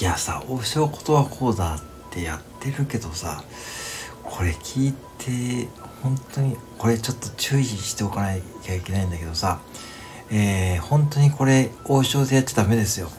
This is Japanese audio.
いやさ王将ことはこうだってやってるけどさこれ聞いて本当にこれちょっと注意しておかなきゃいけないんだけどさえー、本当にこれ王将でやっちゃダメですよ。